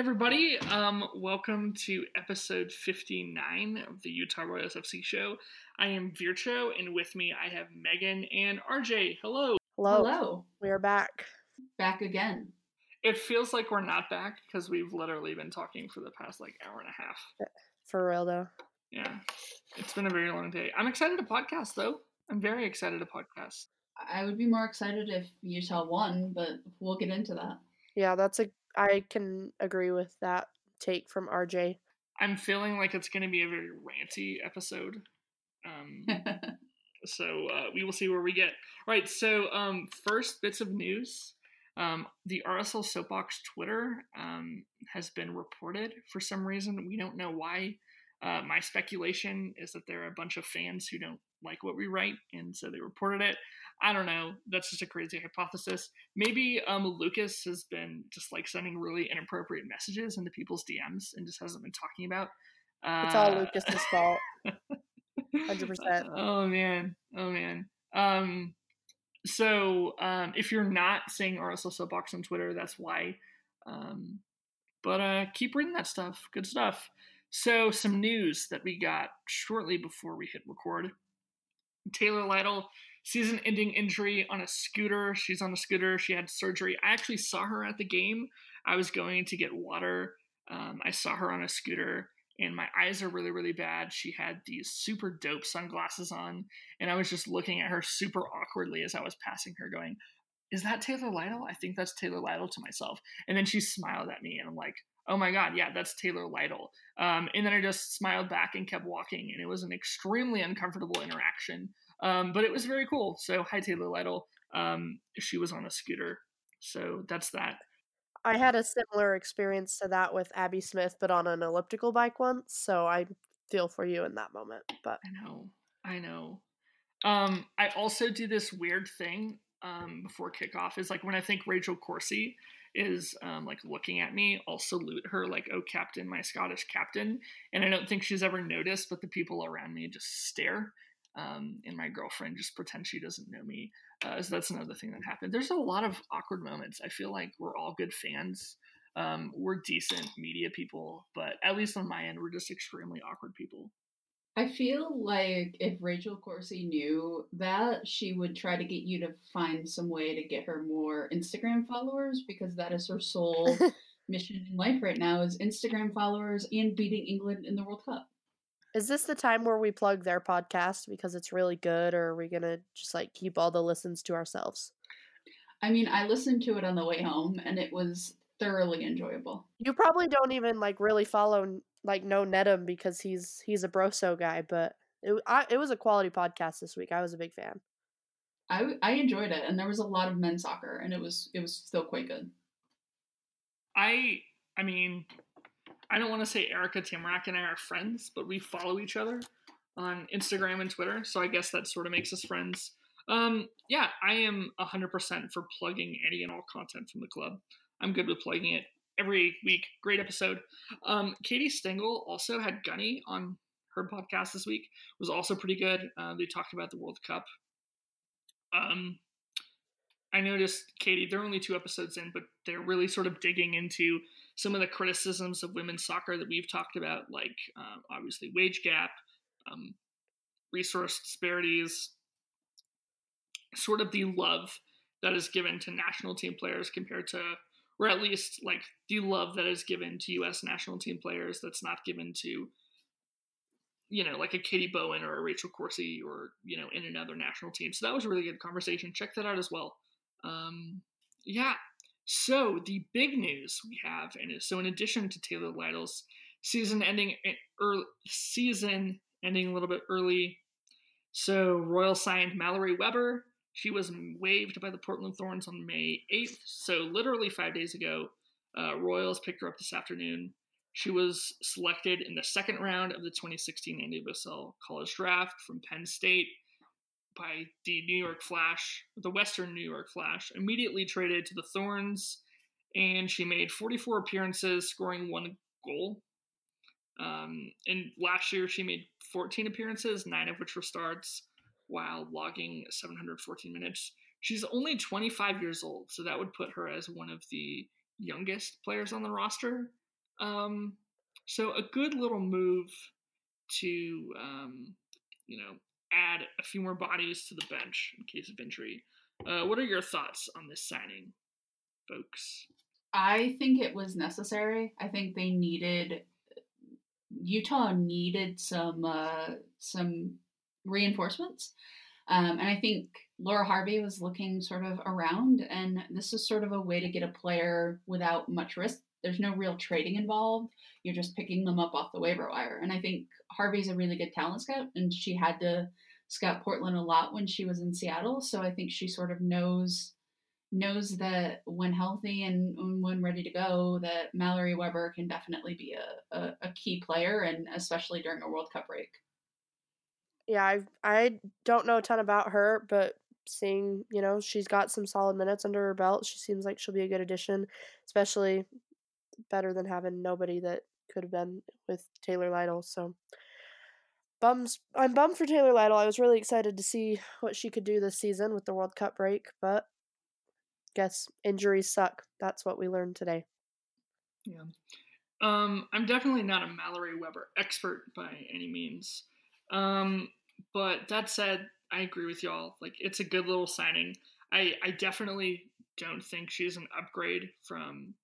everybody. Um, welcome to episode 59 of the Utah Royals FC show. I am Vircho, and with me I have Megan and RJ. Hello. Hello. Hello. We are back. Back again. It feels like we're not back because we've literally been talking for the past like hour and a half. For real though. Yeah, it's been a very long day. I'm excited to podcast though. I'm very excited to podcast. I would be more excited if Utah won, but we'll get into that. Yeah, that's a I can agree with that take from RJ. I'm feeling like it's going to be a very ranty episode. Um, so uh, we will see where we get. Right. So um, first bits of news. Um, the RSL Soapbox Twitter um, has been reported for some reason. We don't know why. Uh, my speculation is that there are a bunch of fans who don't like what we write, and so they reported it. I don't know. That's just a crazy hypothesis. Maybe um, Lucas has been just like sending really inappropriate messages into people's DMs and just hasn't been talking about. Uh, It's all Lucas's fault. 100%. Oh man. Oh man. Um, so um, if you're not seeing RSL Soapbox on Twitter, that's why. Um, but uh, keep reading that stuff. Good stuff. So some news that we got shortly before we hit record. Taylor Lytle season-ending injury on a scooter. She's on a scooter. She had surgery. I actually saw her at the game. I was going to get water. Um, I saw her on a scooter, and my eyes are really, really bad. She had these super dope sunglasses on, and I was just looking at her super awkwardly as I was passing her, going, "Is that Taylor Lytle? I think that's Taylor Lytle." To myself, and then she smiled at me, and I'm like, "Oh my god, yeah, that's Taylor Lytle." Um, and then I just smiled back and kept walking, and it was an extremely uncomfortable interaction. Um, but it was very cool. So hi Taylor Lytle. Um, she was on a scooter. So that's that. I had a similar experience to that with Abby Smith, but on an elliptical bike once. So I feel for you in that moment. But I know. I know. Um, I also do this weird thing um, before kickoff is like when I think Rachel Corsie is um, like looking at me, I'll salute her like, "Oh, Captain, my Scottish captain," and I don't think she's ever noticed, but the people around me just stare um, and my girlfriend just pretend she doesn't know me. Uh, so that's another thing that happened. There's a lot of awkward moments. I feel like we're all good fans. Um, we're decent media people, but at least on my end, we're just extremely awkward people. I feel like if Rachel Corsie knew that, she would try to get you to find some way to get her more Instagram followers because that is her sole mission in life right now is Instagram followers and beating England in the World Cup. Is this the time where we plug their podcast because it's really good, or are we gonna just like keep all the listens to ourselves? I mean, I listened to it on the way home and it was thoroughly enjoyable. You probably don't even like really follow like know Nedum because he's he's a broso guy, but it I, it was a quality podcast this week. I was a big fan. I, I enjoyed it and there was a lot of men's soccer and it was it was still quite good. I, I mean, I don't want to say Erica Tamarack and I are friends, but we follow each other on Instagram and Twitter, so I guess that sort of makes us friends. Um, yeah, I am 100% for plugging any and all content from the club. I'm good with plugging it every week. Great episode. Um, Katie Stengel also had Gunny on her podcast this week. It was also pretty good. Uh, they talked about the World Cup. Um, I noticed Katie. They're only two episodes in, but they're really sort of digging into some of the criticisms of women's soccer that we've talked about, like um, obviously wage gap, um, resource disparities, sort of the love that is given to national team players compared to, or at least like the love that is given to U.S. national team players that's not given to, you know, like a Katie Bowen or a Rachel Corsie or you know in another national team. So that was a really good conversation. Check that out as well. Um, yeah. So the big news we have, and so in addition to Taylor Lytle's season ending early, season ending a little bit early, so Royal signed Mallory Weber. She was waived by the Portland Thorns on May 8th. So literally five days ago, uh, Royals picked her up this afternoon. She was selected in the second round of the 2016 NWSL College Draft from Penn State by the New York Flash, the Western New York Flash, immediately traded to the Thorns, and she made 44 appearances, scoring one goal. Um, and last year, she made 14 appearances, nine of which were starts, while logging 714 minutes. She's only 25 years old, so that would put her as one of the youngest players on the roster. Um, so a good little move to um, you know add a few more bodies to the bench in case of injury. Uh, what are your thoughts on this signing, folks? I think it was necessary. I think they needed Utah needed some uh, some reinforcements, um, and I think Laura Harvey was looking sort of around, and this is sort of a way to get a player without much risk. There's no real trading involved. You're just picking them up off the waiver wire, and I think Harvey's a really good talent scout, and she had to scout Portland a lot when she was in Seattle, so I think she sort of knows knows that when healthy and when ready to go, that Mallory Weber can definitely be a, a, a, key player, and especially during a World Cup break. Yeah, I I don't know a ton about her, but seeing you know she's got some solid minutes under her belt, she seems like she'll be a good addition, especially better than having nobody that could have been with Taylor Lytle. So bums I'm bummed for Taylor Lytle. I was really excited to see what she could do this season with the World Cup break, but guess injuries suck. That's what we learned today. Yeah. Um, I'm definitely not a Mallory Weber expert by any means. Um, but that said, I agree with y'all. Like, it's a good little signing. I, I definitely don't think she's an upgrade from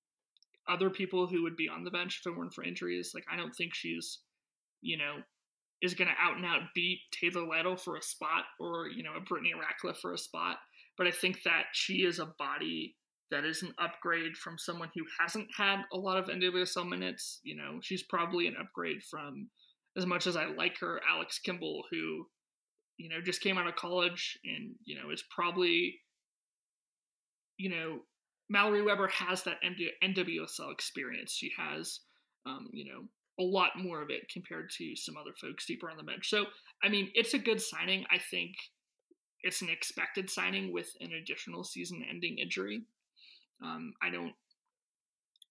other people who would be on the bench if it weren't for injuries. Like, I don't think she's, you know, is going to out and out beat Taylor Lytle for a spot or, you know, a Brittany Ratcliffe for a spot but I think that she is a body that is an upgrade from someone who hasn't had a lot of NWSL minutes. You know, she's probably an upgrade from, as much as I like her, Alex Kimball, who, you know, just came out of college and, you know, is probably, you know, Mallory Weber has that NWSL experience. She has, um, you know, a lot more of it compared to some other folks deeper on the bench. So, I mean, it's a good signing. I think it's an expected signing with an additional season ending injury. Um, I don't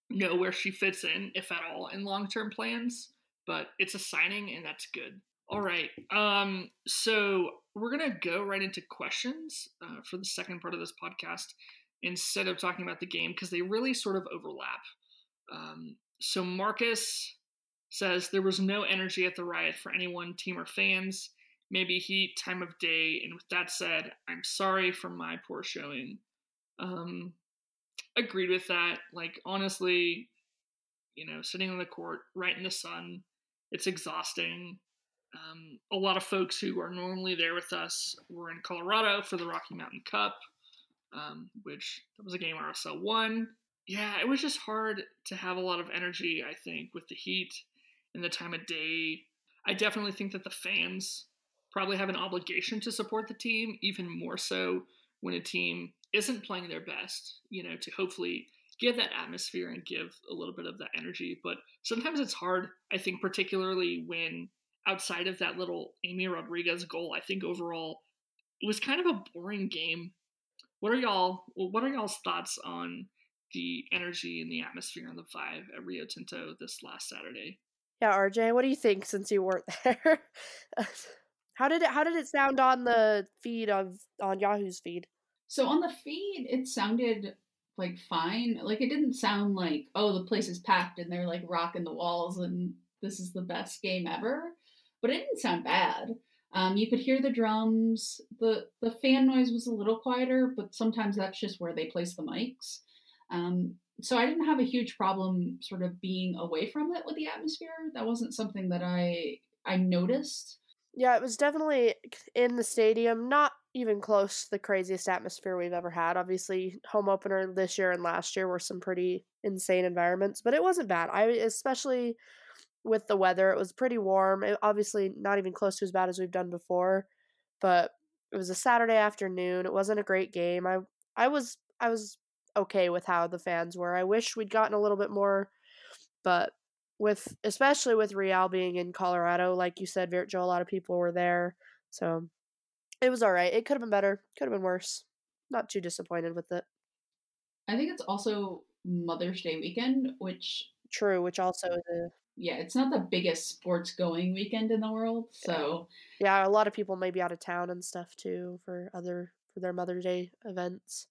know where she fits in, if at all, in long term plans, but it's a signing and that's good. All right. Um, so we're going to go right into questions uh, for the second part of this podcast instead of talking about the game because they really sort of overlap. Um, so Marcus says there was no energy at the riot for anyone, team, or fans maybe heat, time of day. And with that said, I'm sorry for my poor showing. Um, agreed with that. Like, honestly, you know, sitting on the court right in the sun, it's exhausting. Um, a lot of folks who are normally there with us were in Colorado for the Rocky Mountain Cup, um, which that was a game RSL won. Yeah, it was just hard to have a lot of energy, I think, with the heat and the time of day. I definitely think that the fans probably have an obligation to support the team, even more so when a team isn't playing their best, you know, to hopefully give that atmosphere and give a little bit of that energy. But sometimes it's hard, I think, particularly when outside of that little Amy Rodriguez goal, I think overall it was kind of a boring game. What are y'all well, what are y'all's thoughts on the energy and the atmosphere on the five at Rio Tinto this last Saturday? Yeah, RJ, what do you think since you weren't there? How did it how did it sound on the feed of on Yahoo's feed? So on the feed it sounded like fine. Like it didn't sound like, oh, the place is packed and they're like rocking the walls and this is the best game ever. But it didn't sound bad. Um, you could hear the drums. the The fan noise was a little quieter, but sometimes that's just where they place the mics. Um, so I didn't have a huge problem sort of being away from it with the atmosphere. That wasn't something that I I noticed. Yeah, it was definitely in the stadium, not even close to the craziest atmosphere we've ever had. Obviously, home opener this year and last year were some pretty insane environments, but it wasn't bad. I especially with the weather, it was pretty warm. It, obviously, not even close to as bad as we've done before, but it was a Saturday afternoon. It wasn't a great game. I I was I was okay with how the fans were. I wish we'd gotten a little bit more, but with especially with Real being in Colorado, like you said, Virtual, a lot of people were there. So it was all right. It could have been better. Could have been worse. Not too disappointed with it. I think it's also Mother's Day weekend, which true, which also the yeah, it's not the biggest sports going weekend in the world. So yeah, a lot of people may be out of town and stuff too for other for their Mother's Day events.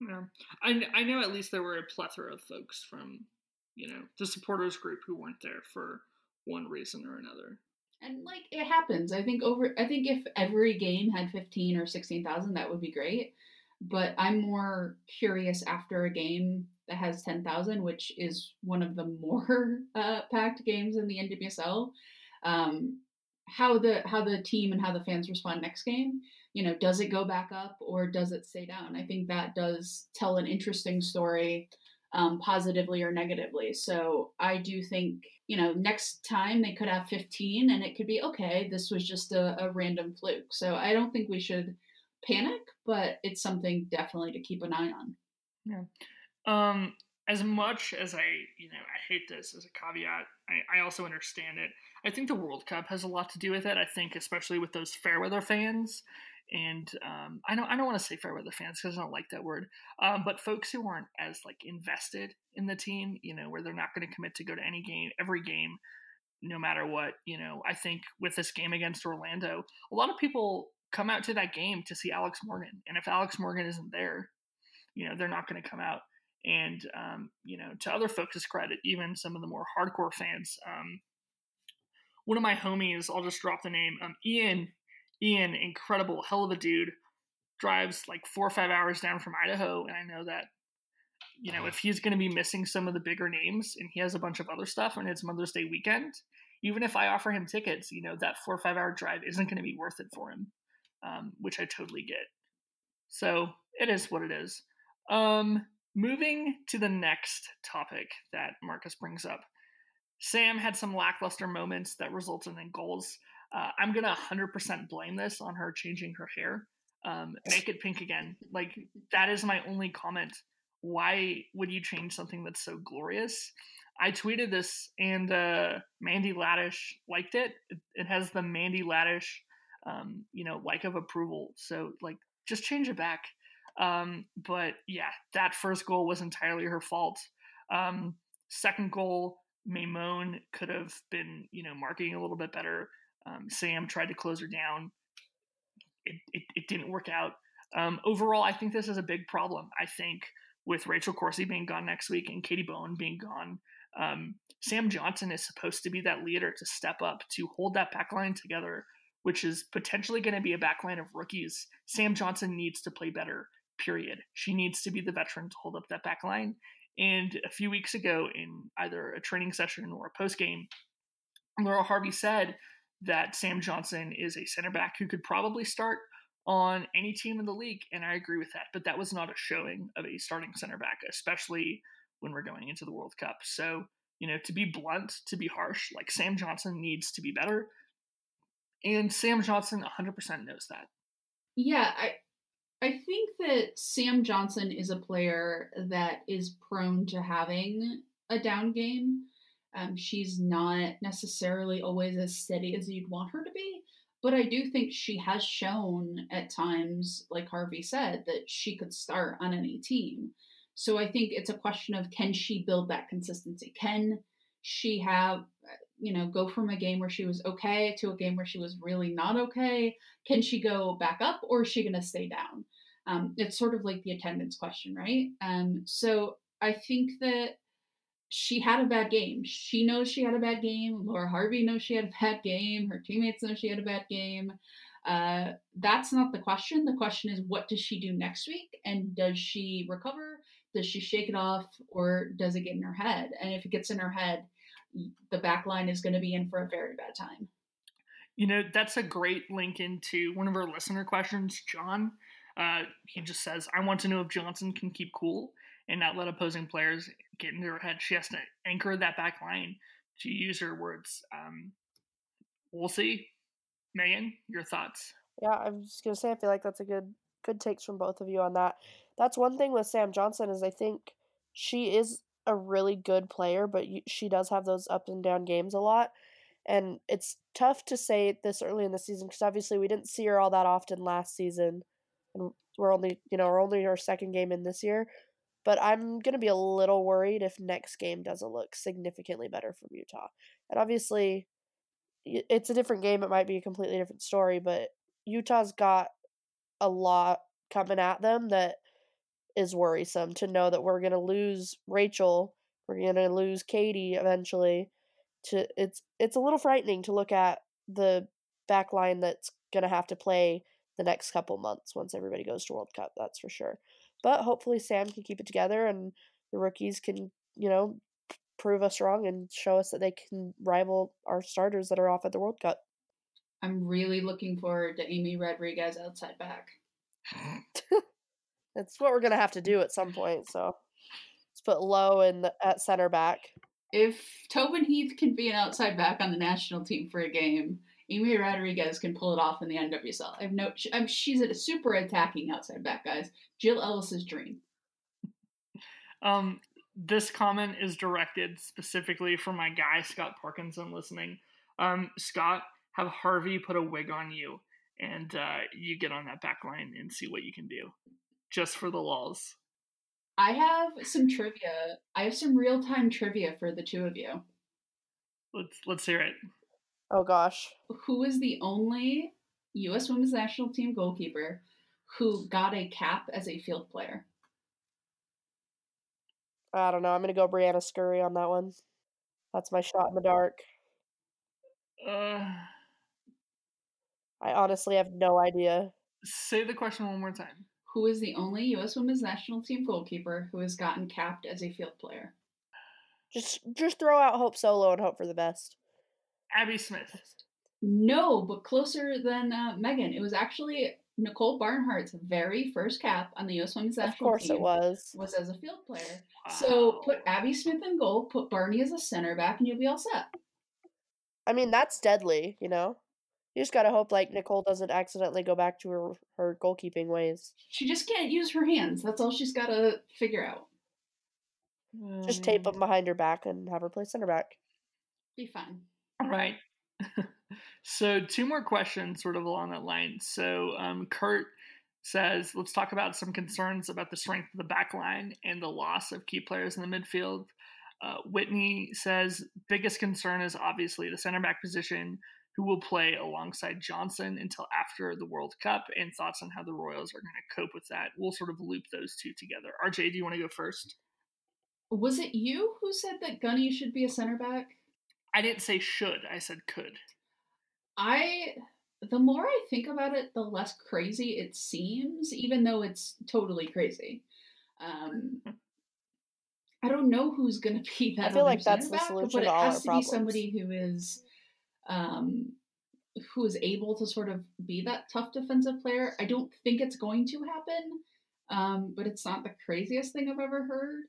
Yeah, I I know at least there were a plethora of folks from you know the supporters group who weren't there for one reason or another. And like it happens. I think over I think if every game had 15 or 16,000 that would be great. But I'm more curious after a game that has 10,000, which is one of the more uh, packed games in the NWSL. Um, how the how the team and how the fans respond next game you know does it go back up or does it stay down? I think that does tell an interesting story um, positively or negatively. So i do think you know next time they could have 15 and it could be okay this was just a, a random fluke. So i don't think we should panic but it's something definitely to keep an eye on. Yeah um as much as I, you know, I hate this as a caveat, I, I, also understand it. I think the World Cup has a lot to do with it. I think, especially with those fair weather fans, and um, I don't, I don't want to say fair weather fans because I don't like that word, um, but folks who aren't as like invested in the team, you know, where they're not going to commit to go to any game, every game, no matter what. You know, I think with this game against Orlando, a lot of people come out to that game to see Alex Morgan, and if Alex Morgan isn't there, you know, they're not going to come out. And um, you know, to other folks' credit, even some of the more hardcore fans. Um, one of my homies, I'll just drop the name, um, Ian. Ian, incredible, hell of a dude, drives like four or five hours down from Idaho, and I know that you know if he's going to be missing some of the bigger names, and he has a bunch of other stuff, and it's Mother's Day weekend. Even if I offer him tickets, you know that four or five hour drive isn't going to be worth it for him, um, which I totally get. So it is what it is. Um, Moving to the next topic that Marcus brings up. Sam had some lackluster moments that resulted in goals. Uh, I'm going to 100% blame this on her changing her hair. Um, make it pink again. Like, that is my only comment. Why would you change something that's so glorious? I tweeted this and uh, Mandy Laddish liked it. it. it. has the Mandy Laddish, um, you know, like of approval. So, like, just change it back. Um, but yeah, that first goal was entirely her fault. Um, second goal, Maimone could have been, you know, marking a little bit better. Um, Sam tried to close her down. It, it, it didn't work out. Um, overall, I think this is a big problem. I think with Rachel Corsie being gone next week and Katie Bowen being gone, um, Sam Johnson is supposed to be that leader to step up to hold that back line together, which is potentially going to be a back line of rookies. Sam Johnson needs to play better period. She needs to be the veteran to hold up that back line. And a few weeks ago, in either a training session or a post game, Laura Harvey said that Sam Johnson is a center back who could probably start on any team in the league. And I agree with that. But that was not a showing of a starting center back, especially when we're going into the World Cup. So, you know, to be blunt, to be harsh, like Sam Johnson needs to be better. And Sam Johnson 100% knows that. Yeah, I, I think that Sam Johnson is a player that is prone to having a down game. Um, she's not necessarily always as steady as you'd want her to be, but I do think she has shown at times, like Harvey said, that she could start on any team. So I think it's a question of can she build that consistency? Can she have you know, go from a game where she was okay to a game where she was really not okay? Can she go back up or is she going to stay down? Um, it's sort of like the attendance question, right? Um, so I think that she had a bad game. She knows she had a bad game. Laura Harvey knows she had a bad game. Her teammates know she had a bad game. Uh, that's not the question. The question is, what does she do next week? And does she recover? Does she shake it off? Or does it get in her head? And if it gets in her head, the back line is going to be in for a very bad time. You know, that's a great link into one of our listener questions, John. Uh, he just says, I want to know if Johnson can keep cool and not let opposing players get into her head. She has to anchor that back line, to use her words. Um, we'll see. Megan, your thoughts? Yeah, I was just gonna say I feel like that's a good good takes from both of you on that. That's one thing with Sam Johnson is I think she is a really good player, but she does have those up and down games a lot. And it's tough to say this early in the season because obviously we didn't see her all that often last season, we're only you know we're only our second game in this year. But I'm gonna be a little worried if next game doesn't look significantly better from Utah. And obviously, it's a different game. It might be a completely different story, but Utah's got a lot coming at them that is worrisome to know that we're going to lose Rachel We're gonna lose Katie eventually. To it's it's a little frightening to look at the back line that's gonna have to play the next couple months once everybody goes to World Cup. That's for sure. But hopefully Sam can keep it together and the rookies can you know prove us wrong and show us that they can rival our starters that are off at the World Cup. I'm really looking forward to Amy Rodriguez outside back. That's what we're gonna have to do at some point. So let's put Low in the, at center back. If Tobin Heath can be an outside back on the national team for a game, Amy Rodriguez can pull it off in the NWSL. I have no. I'm, she's a super attacking outside back, guys. Jill Ellis's dream. Um, this comment is directed specifically for my guy Scott Parkinson listening. Um, Scott, have Harvey put a wig on you, and uh, you get on that back line and see what you can do, just for the laws. I have some trivia. I have some real time trivia for the two of you. Let's let's hear it. Oh gosh. Who is the only U.S. Women's National Team goalkeeper who got a cap as a field player? I don't know. I'm gonna go Briana Scurry on that one. That's my shot in the dark. Uh, I honestly have no idea. say the question one more time. Who is the only U.S. Women's National Team goalkeeper who has gotten capped as a field player? Just just throw out Hope Solo and hope for the best. Abby Smith. No, but closer than uh, Megan. It was actually Nicole Barnhart's very first cap on the U.S. Women's National Team. Of National course Team it was. was as a field player. So put Abby Smith in goal, put Barney as a center back, and you'll be all set. I mean, that's deadly, you know? You just gotta hope like Nicole doesn't accidentally go back to her her goalkeeping ways. She just can't use her hands. That's all she's got to figure out. Just tape Um, them behind her back and have her play center back. Be fine. All right. so two more questions, sort of along that line. So um, Kurt says, let's talk about some concerns about the strength of the back line and the loss of key players in the midfield. Uh, Whitney says, biggest concern is obviously the center back position, who will play alongside Johnson until after the World Cup, and thoughts on how the Royals are going to cope with that. We'll sort of loop those two together. RJ, do you want to go first? Was it you who said that Gunny should be a center back? I didn't say should, I said could. I the more I think about it, the less crazy it seems, even though it's totally crazy. Um, I don't know who's going to be that. I feel like that's center the solution but to it all has our to be somebody who is, um, who is able to sort of be that tough defensive player. I don't think it's going to happen, um, but it's not the craziest thing I've ever heard.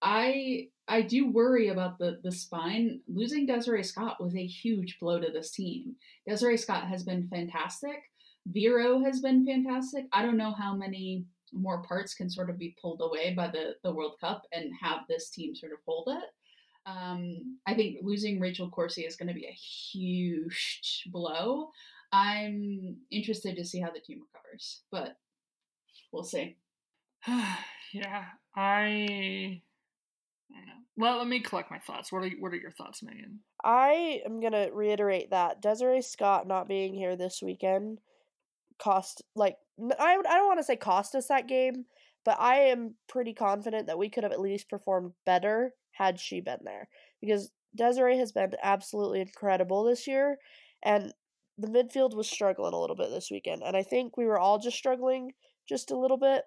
I I do worry about the the spine. Losing Desiree Scott was a huge blow to this team. Desiree Scott has been fantastic. Vero has been fantastic. I don't know how many more parts can sort of be pulled away by the the World Cup and have this team sort of hold it. Um, I think losing Rachel Corsie is going to be a huge blow. I'm interested to see how the team recovers, but we'll see. yeah, I. Well, let me collect my thoughts. What are what are your thoughts, Megan? I am gonna reiterate that Desiree Scott not being here this weekend cost like I I don't want to say cost us that game, but I am pretty confident that we could have at least performed better had she been there because Desiree has been absolutely incredible this year, and the midfield was struggling a little bit this weekend, and I think we were all just struggling just a little bit.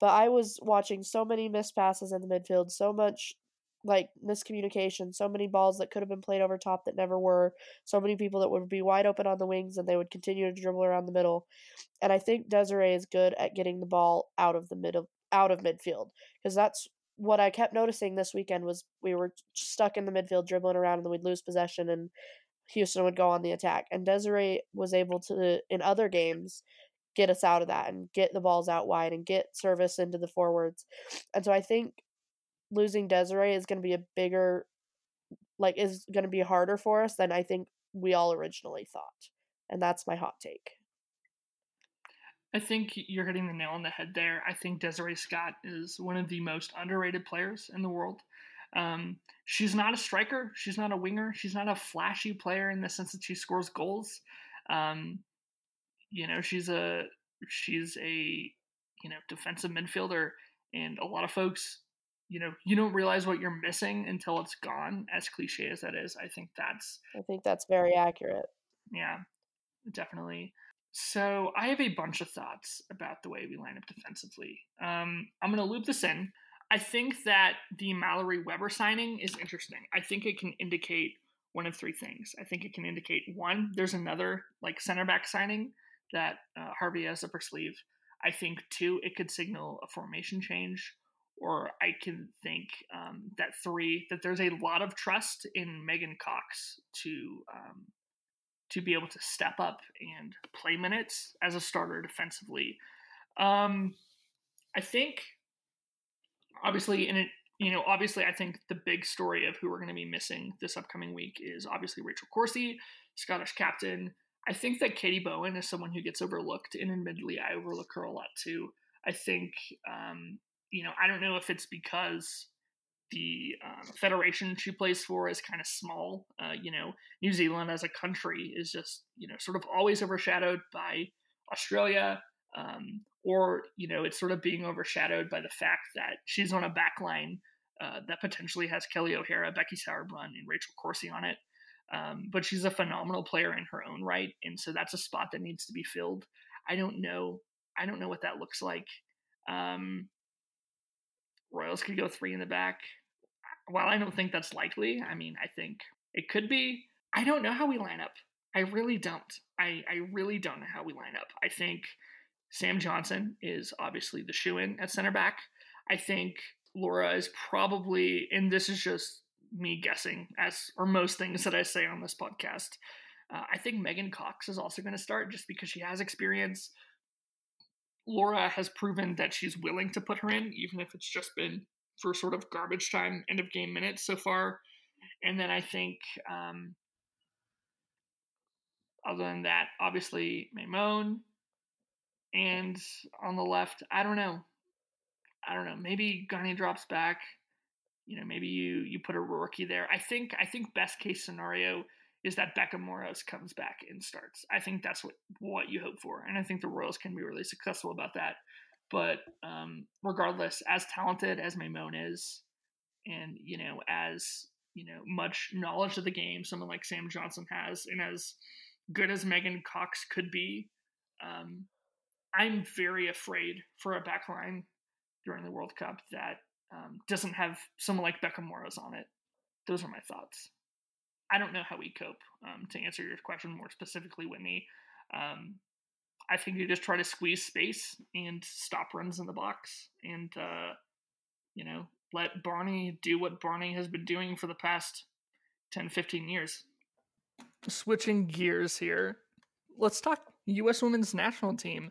But I was watching so many missed passes in the midfield, so much like miscommunication, so many balls that could have been played over top that never were, so many people that would be wide open on the wings and they would continue to dribble around the middle. And I think Desiree is good at getting the ball out of the middle out of midfield because that's what I kept noticing this weekend was we were stuck in the midfield dribbling around and we'd lose possession and Houston would go on the attack. And Desiree was able to in other games get us out of that and get the balls out wide and get service into the forwards. And so I think losing Desiree is going to be a bigger, like, is going to be harder for us than I think we all originally thought. And that's my hot take. I think you're hitting the nail on the head there. I think Desiree Scott is one of the most underrated players in the world. Um, she's not a striker. She's not a winger. She's not a flashy player in the sense that she scores goals. Um, you know, she's a she's a you know defensive midfielder, and a lot of folks you know, you don't realize what you're missing until it's gone. As cliche as that is, I think that's. I think that's very accurate. Yeah, definitely. So I have a bunch of thoughts about the way we line up defensively. Um, I'm going to loop this in. I think that the Mallory Weber signing is interesting. I think it can indicate one of three things. I think it can indicate one, there's another like center back signing that uh, Harvey has up her sleeve. I think two, it could signal a formation change, or I can think um, that three, that there's a lot of trust in Megan Cox to um, to be able to step up and play minutes as a starter defensively. Um, I think, obviously, in it, you know, obviously, I think the big story of who we're going to be missing this upcoming week is obviously Rachel Corsie, Scottish captain. I think that Katie Bowen is someone who gets overlooked, and admittedly, I overlook her a lot too. I think, um, you know, I don't know if it's because the um, federation she plays for is kind of small. Uh, you know, New Zealand as a country is just you know sort of always overshadowed by Australia, um, or you know it's sort of being overshadowed by the fact that she's on a backline uh, that potentially has Kelley O'Hara, Becky Sauerbrunn, and Rachel Corsie on it. Um, but she's a phenomenal player in her own right, and so that's a spot that needs to be filled. I don't know. I don't know what that looks like. Um, Royals could go three in the back. While I don't think that's likely, I mean, I think it could be. I don't know how we line up. I really don't. I, I really don't know how we line up. I think Sam Johnson is obviously the shoe in at center back. I think Laura is probably, and this is just me guessing, as or most things that I say on this podcast. Uh, I think Megan Cox is also going to start just because she has experience. Laura has proven that she's willing to put her in, even if it's just been for sort of garbage time, end of game minutes so far. And then I think, um, other than that, obviously Maimone. And on the left, I don't know. I don't know. Maybe Gunny drops back. You know, maybe you you put a rookie there. I think I think best case scenario is that Becca Moros comes back and starts. I think that's what what you hope for, and I think the Royals can be really successful about that. But um, regardless, as talented as Maimone is, and you know, as you know, much knowledge of the game someone like Sam Johnson has, and as good as Megan Cox could be, um, I'm very afraid for a backline during the World Cup that um, doesn't have someone like Becca Moros on it. Those are my thoughts. I don't know how we cope. Um, to answer your question more specifically, Whitney, um, I think you just try to squeeze space and stop runs in the box, and uh, you know let Barney do what Barney has been doing for the past 10, 15 years. Switching gears here, let's talk U.S. Women's National Team.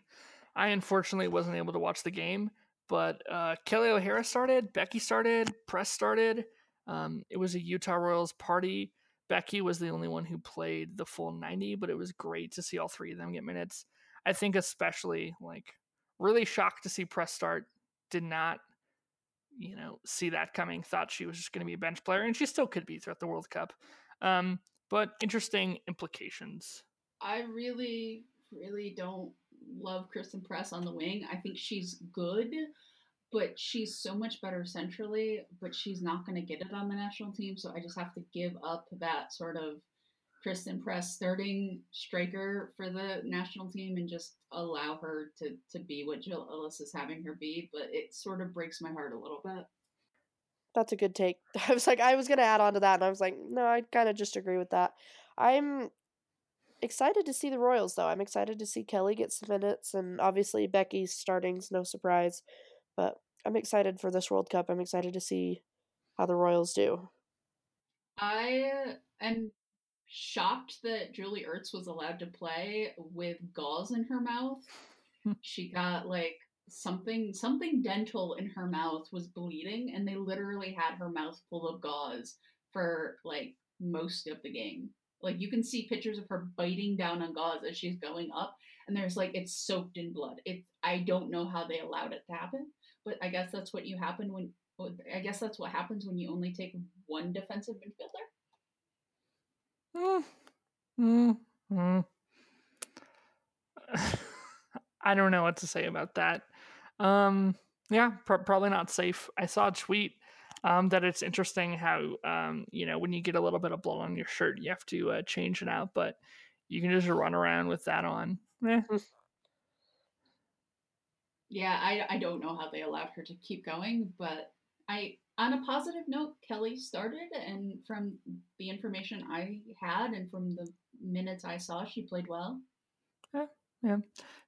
I unfortunately wasn't able to watch the game, but uh, Kelley O'Hara started, Becky started, Press started. Um, it was a Utah Royals party. Becky was the only one who played the full 90, but it was great to see all three of them get minutes. I think especially like really shocked to see Press start. Did not you know, see that coming. Thought she was just going to be a bench player, and she still could be throughout the World Cup. Um, but interesting implications. I really, really don't love Christen Press on the wing. I think she's good, but she's so much better centrally. But she's not going to get it on the national team, so I just have to give up that sort of Christen Press starting striker for the national team and just allow her to to be what Jill Ellis is having her be. But it sort of breaks my heart a little bit. That's a good take. I was like, I was gonna add on to that, and I was like, no, I kind of just agree with that. I'm excited to see the Royals, though. I'm excited to see Kelley get some minutes, and obviously Becky's starting's no surprise. But I'm excited for this World Cup. I'm excited to see how the Royals do. I am shocked that Julie Ertz was allowed to play with gauze in her mouth. She got like something something dental in her mouth was bleeding and they literally had her mouth full of gauze for like most of the game. Like you can see pictures of her biting down on gauze as she's going up and there's like it's soaked in blood. It I don't know how they allowed it to happen, but I guess that's what you happen when I guess that's what happens when you only take one defensive midfielder. Mm, mm, mm. I don't know what to say about that. Um, yeah, pr- probably not safe. I saw a tweet Um, that it's interesting how um, you know when you get a little bit of blood on your shirt, you have to uh, change it out, but you can just run around with that on. Eh. Yeah, I I don't know how they allowed her to keep going, but I on a positive note, Kelley started, and from the information I had and from the minutes I saw, she played well. Yeah, yeah.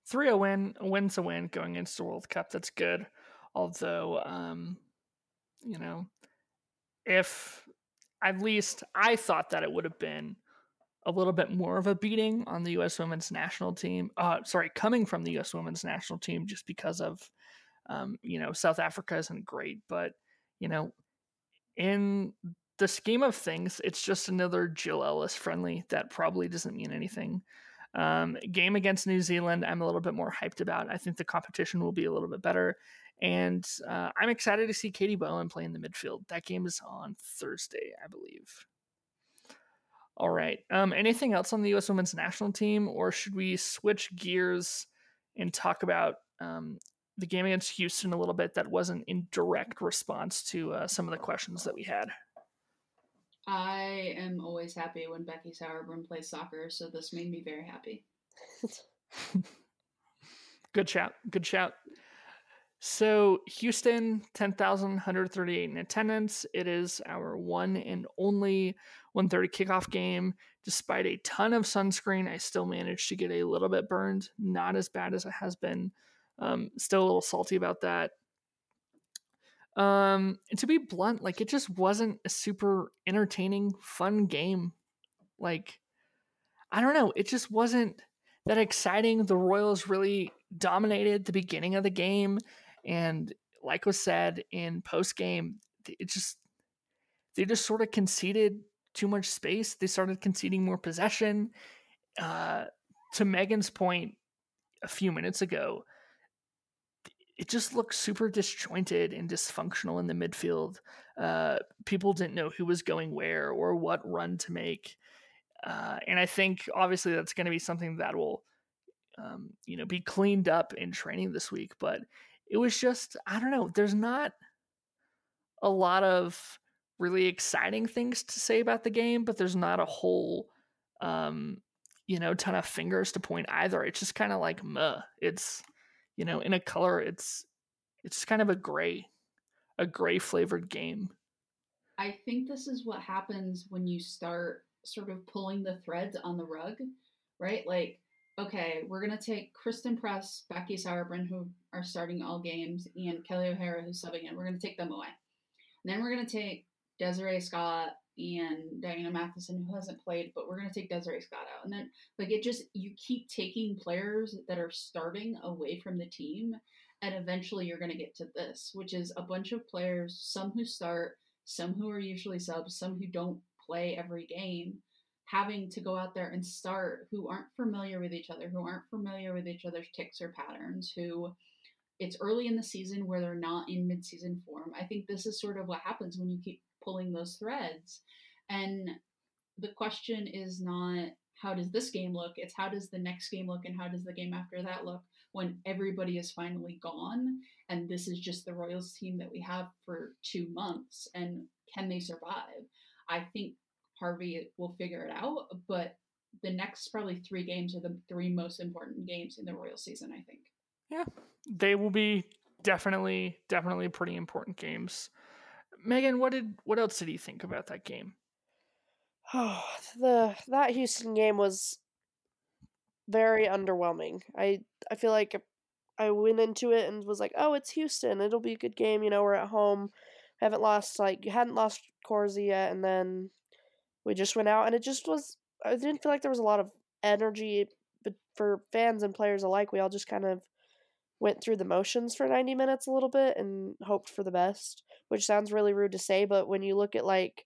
Three a win, a win's a win going into the World Cup. That's good. Although, um, you know, if at least I thought that it would have been a little bit more of a beating on the U.S. Women's National Team. Uh, sorry, coming from the U.S. Women's National Team, just because of, um, you know, South Africa isn't great, but you know, in the scheme of things, it's just another Jill Ellis friendly that probably doesn't mean anything. Um, game against New Zealand, I'm a little bit more hyped about. I think the competition will be a little bit better. And uh, I'm excited to see Katie Bowen play in the midfield. That game is on Thursday, I believe. All right. Um, anything else on the U.S. Women's National Team, or should we switch gears and talk about um, the game against Houston a little bit? That wasn't in direct response to uh, some of the questions that we had. I am always happy when Becky Sauerbrunn plays soccer, so this made me very happy. Good shout. Good shout. So, Houston, 10,138 in attendance. It is our one and only 1:30 kickoff game. Despite a ton of sunscreen, I still managed to get a little bit burned. Not as bad as it has been. Um, still a little salty about that. Um, to be blunt, like it just wasn't a super entertaining, fun game. Like, I don't know, it just wasn't that exciting. The Royals really dominated the beginning of the game, and like was said in post game, it just they just sort of conceded too much space. They started conceding more possession. Uh, to Megan's point a few minutes ago, it just looked super disjointed and dysfunctional in the midfield. Uh, people didn't know who was going where or what run to make. Uh, and I think obviously that's going to be something that will, um, you know, be cleaned up in training this week. But it was just, I don't know, there's not a lot of really exciting things to say about the game, but there's not a whole, um, you know, ton of fingers to point either. It's just kind of like, meh. It's, you know, in a color, it's it's kind of a gray, a gray flavored game. I think this is what happens when you start sort of pulling the threads on the rug, right? Like, okay, we're gonna take Christen Press, Becky Sauerbrunn, who are starting all games, and Kelley O'Hara, who's subbing in. We're gonna take them away. And then we're gonna take Desiree Scott and Diana Matheson, who hasn't played, but we're going to take Desiree Scott out. And then, like, it just, you keep taking players that are starting away from the team, and eventually you're going to get to this, which is a bunch of players, some who start, some who are usually subs, some who don't play every game, having to go out there and start who aren't familiar with each other, who aren't familiar with each other's ticks or patterns, who it's early in the season where they're not in mid-season form. I think this is sort of what happens when you keep pulling those threads. And the question is not how does this game look, it's how does the next game look and how does the game after that look when everybody is finally gone and this is just the Royals team that we have for two months and can they survive? I think Harvey will figure it out, but the next probably three games are the three most important games in the Royal season, I think. Yeah, they will be definitely, definitely pretty important games. Megan, what did what else did you think about that game? Oh, the that Houston game was very underwhelming. I I feel like I went into it and was like, "Oh, it's Houston. It'll be a good game. You know, we're at home. Haven't lost like you hadn't lost Corsie yet, and then we just went out and it just was. I didn't feel like there was a lot of energy, but for fans and players alike, we all just kind of went through the motions for 90 minutes a little bit and hoped for the best, which sounds really rude to say, but when you look at like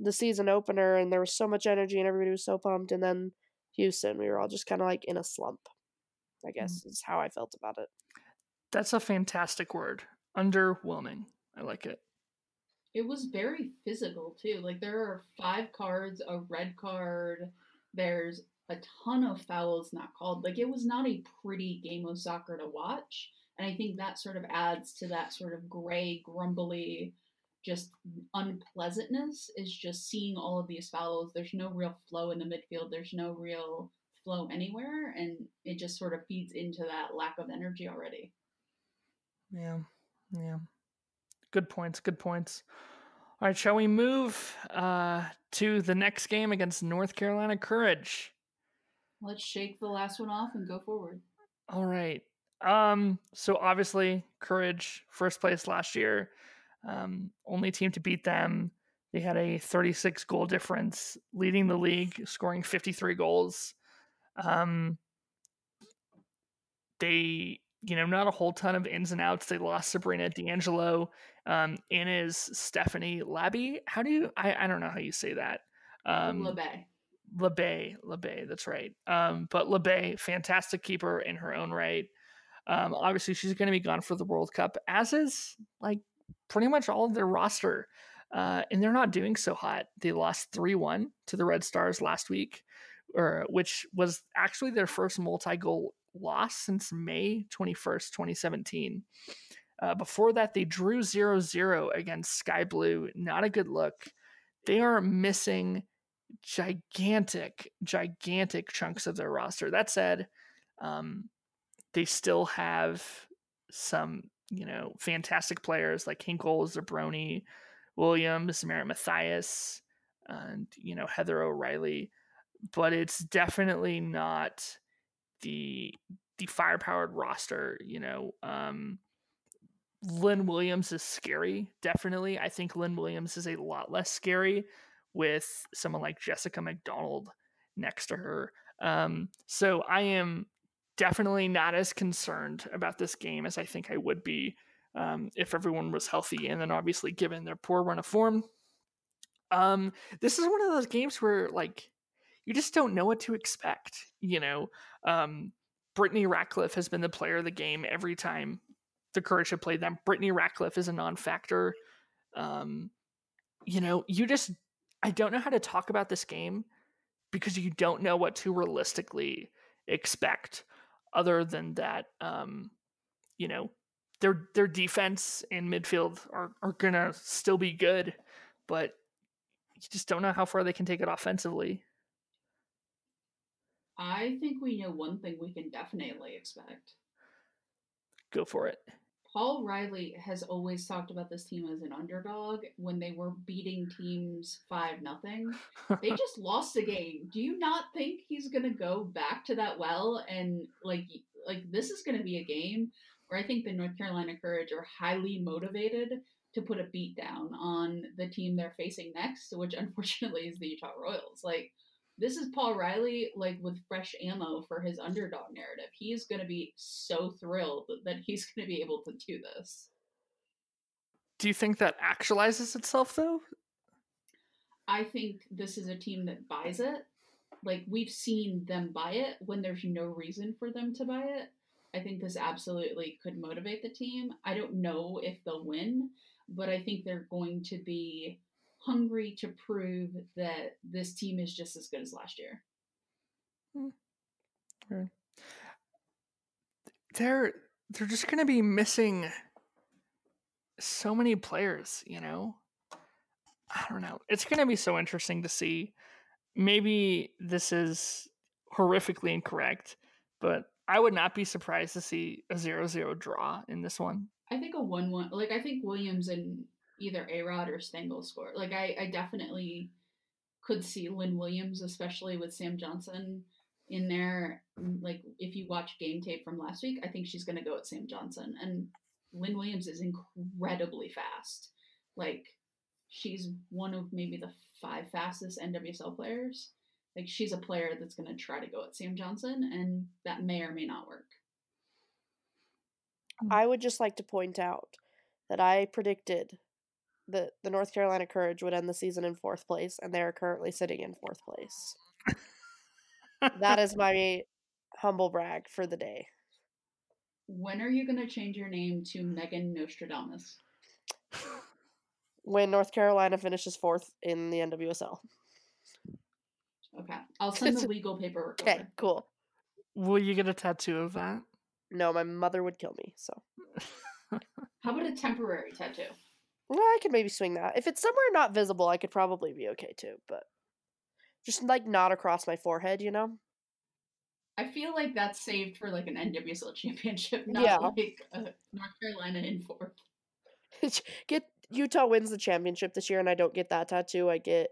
the season opener and there was so much energy and everybody was so pumped and then Houston, we were all just kind of like in a slump. I guess mm-hmm. is how I felt about it. That's a fantastic word. Underwhelming. I like it. It was very physical too. Like there are five cards, a red card, there's a ton of fouls not called. Like it was not a pretty game of soccer to watch. And I think that sort of adds to that sort of gray, grumbly just unpleasantness is just seeing all of these fouls. There's no real flow in the midfield. There's no real flow anywhere, and it just sort of feeds into that lack of energy already. Yeah, yeah. Good points. Good points. All right, shall we move uh, to the next game against North Carolina Courage? Let's shake the last one off and go forward. All right. Um, so obviously, Courage first place last year. Um, only team to beat them. They had a 36 goal difference, leading the league, scoring 53 goals. Um, they, you know, not a whole ton of ins and outs. They lost Sabrina D'Angelo. Um, in is Stephanie Labby. How do you? I, I don't know how you say that. Um, Labbé. Labbé, Labbé, that's right. Um, but Labbé, fantastic keeper in her own right. Um, obviously, she's going to be gone for the World Cup, as is like pretty much all of their roster. Uh, and they're not doing so hot. They lost 3 1 to the Red Stars last week, or, which was actually their first multi goal loss since May 21st, 2017. Uh, before that, they drew 0 0 against Sky Blue. Not a good look. They are missing gigantic, gigantic chunks of their roster. That said, um, they still have some, you know, fantastic players like Hinkle, Zerboni, Williams, Merritt Mathias, and, you know, Heather O'Reilly. But it's definitely not the the firepowered roster, you know. Um, Lynn Williams is scary, definitely. I think Lynn Williams is a lot less scary with someone like Jessica McDonald next to her. Um, so I am definitely not as concerned about this game as I think I would be um, if everyone was healthy. And then obviously, given their poor run of form, um, this is one of those games where like you just don't know what to expect. You know, um, Brittany Ratcliffe has been the player of the game every time the Courage have played them. Brittany Ratcliffe is a non-factor. Um, you know, you just I don't know how to talk about this game because you don't know what to realistically expect other than that um, you know their their defense and midfield are, are gonna still be good but you just don't know how far they can take it offensively i think we know one thing we can definitely expect go for it Paul Riley has always talked about this team as an underdog when they were beating teams 5 nothing. They just lost a game. Do you not think he's going to go back to that well and like like this is going to be a game where I think the North Carolina Courage are highly motivated to put a beat down on the team they're facing next, which unfortunately is the Utah Royals. Like this is Paul Riley like with fresh ammo for his underdog narrative. He's going to be so thrilled that he's going to be able to do this. Do you think that actualizes itself though? I think this is a team that buys it. Like we've seen them buy it when there's no reason for them to buy it. I think this absolutely could motivate the team. I don't know if they'll win, but I think they're going to be hungry to prove that this team is just as good as last year. Hmm. They're they're just going to be missing so many players, you know. I don't know. It's going to be so interesting to see. Maybe this is horrifically incorrect, but I would not be surprised to see a 0-0 draw in this one. I think a 1-1 like I think Williams and either A Rod or Stengel score. Like I, I definitely could see Lynn Williams, especially with Sam Johnson in there. Mm, like if you watch game tape from last week, I think she's gonna go at Sam Johnson. And Lynn Williams is incredibly fast. Like she's one of maybe the five fastest NWSL players. Like she's a player that's gonna try to go at Sam Johnson, and that may or may not work. I would just like to point out that I predicted the the North Carolina Courage would end the season in fourth place, and they are currently sitting in fourth place. that is my humble brag for the day. When are you going to change your name to Megan Nostradamus? When North Carolina finishes fourth in the NWSL. Okay, I'll send the legal paperwork. Okay, over. cool. Will you get a tattoo of that? No, my mother would kill me. So. How about a temporary tattoo? Well, I could maybe swing that. If it's somewhere not visible, I could probably be okay too, but just like not across my forehead, you know? I feel like that's saved for like an NWSL championship, not Yeah. like uh, North Carolina in fourth. get Utah wins the championship this year and I don't get that tattoo. I get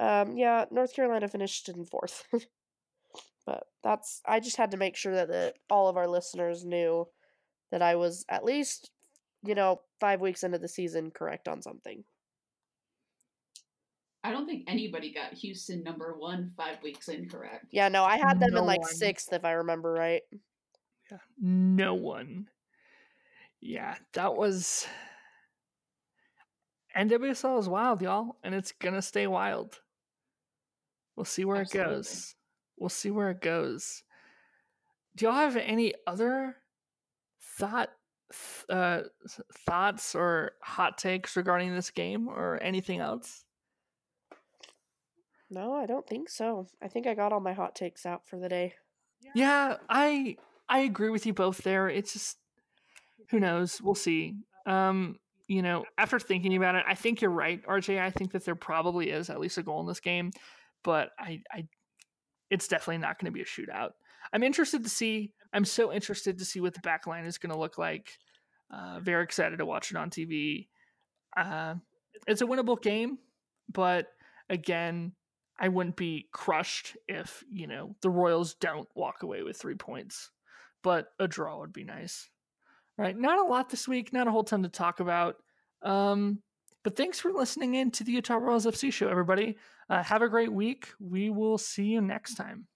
um yeah, North Carolina finished in fourth. but that's I just had to make sure that the, all of our listeners knew that I was at least, you know, 5 weeks into the season correct on something. I don't think anybody got Houston number one five weeks incorrect. Yeah, no, I had them No in like one. 6th if I remember right. Yeah. No one. Yeah, that was NWSL is wild, y'all, and it's gonna stay wild. We'll see where Absolutely. it goes. We'll see where it goes. Do y'all have any other thought th- uh, thoughts or hot takes regarding this game or anything else? No, I don't think so. I think I got all my hot takes out for the day. Yeah, I I agree with you both there. It's just who knows? We'll see. Um, you know, after thinking about it, I think you're right, RJ. I think that there probably is at least a goal in this game, but I I it's definitely not going to be a shootout. I'm interested to see. I'm so interested to see what the back line is going to look like. Uh, very excited to watch it on TV. Uh, it's a winnable game, but again, I wouldn't be crushed if, you know, the Royals don't walk away with three points, but a draw would be nice. All right. Not a lot this week, not a whole ton to talk about. Um, but thanks for listening in to the Utah Royals FC show, everybody. Uh, have a great week. We will see you next time.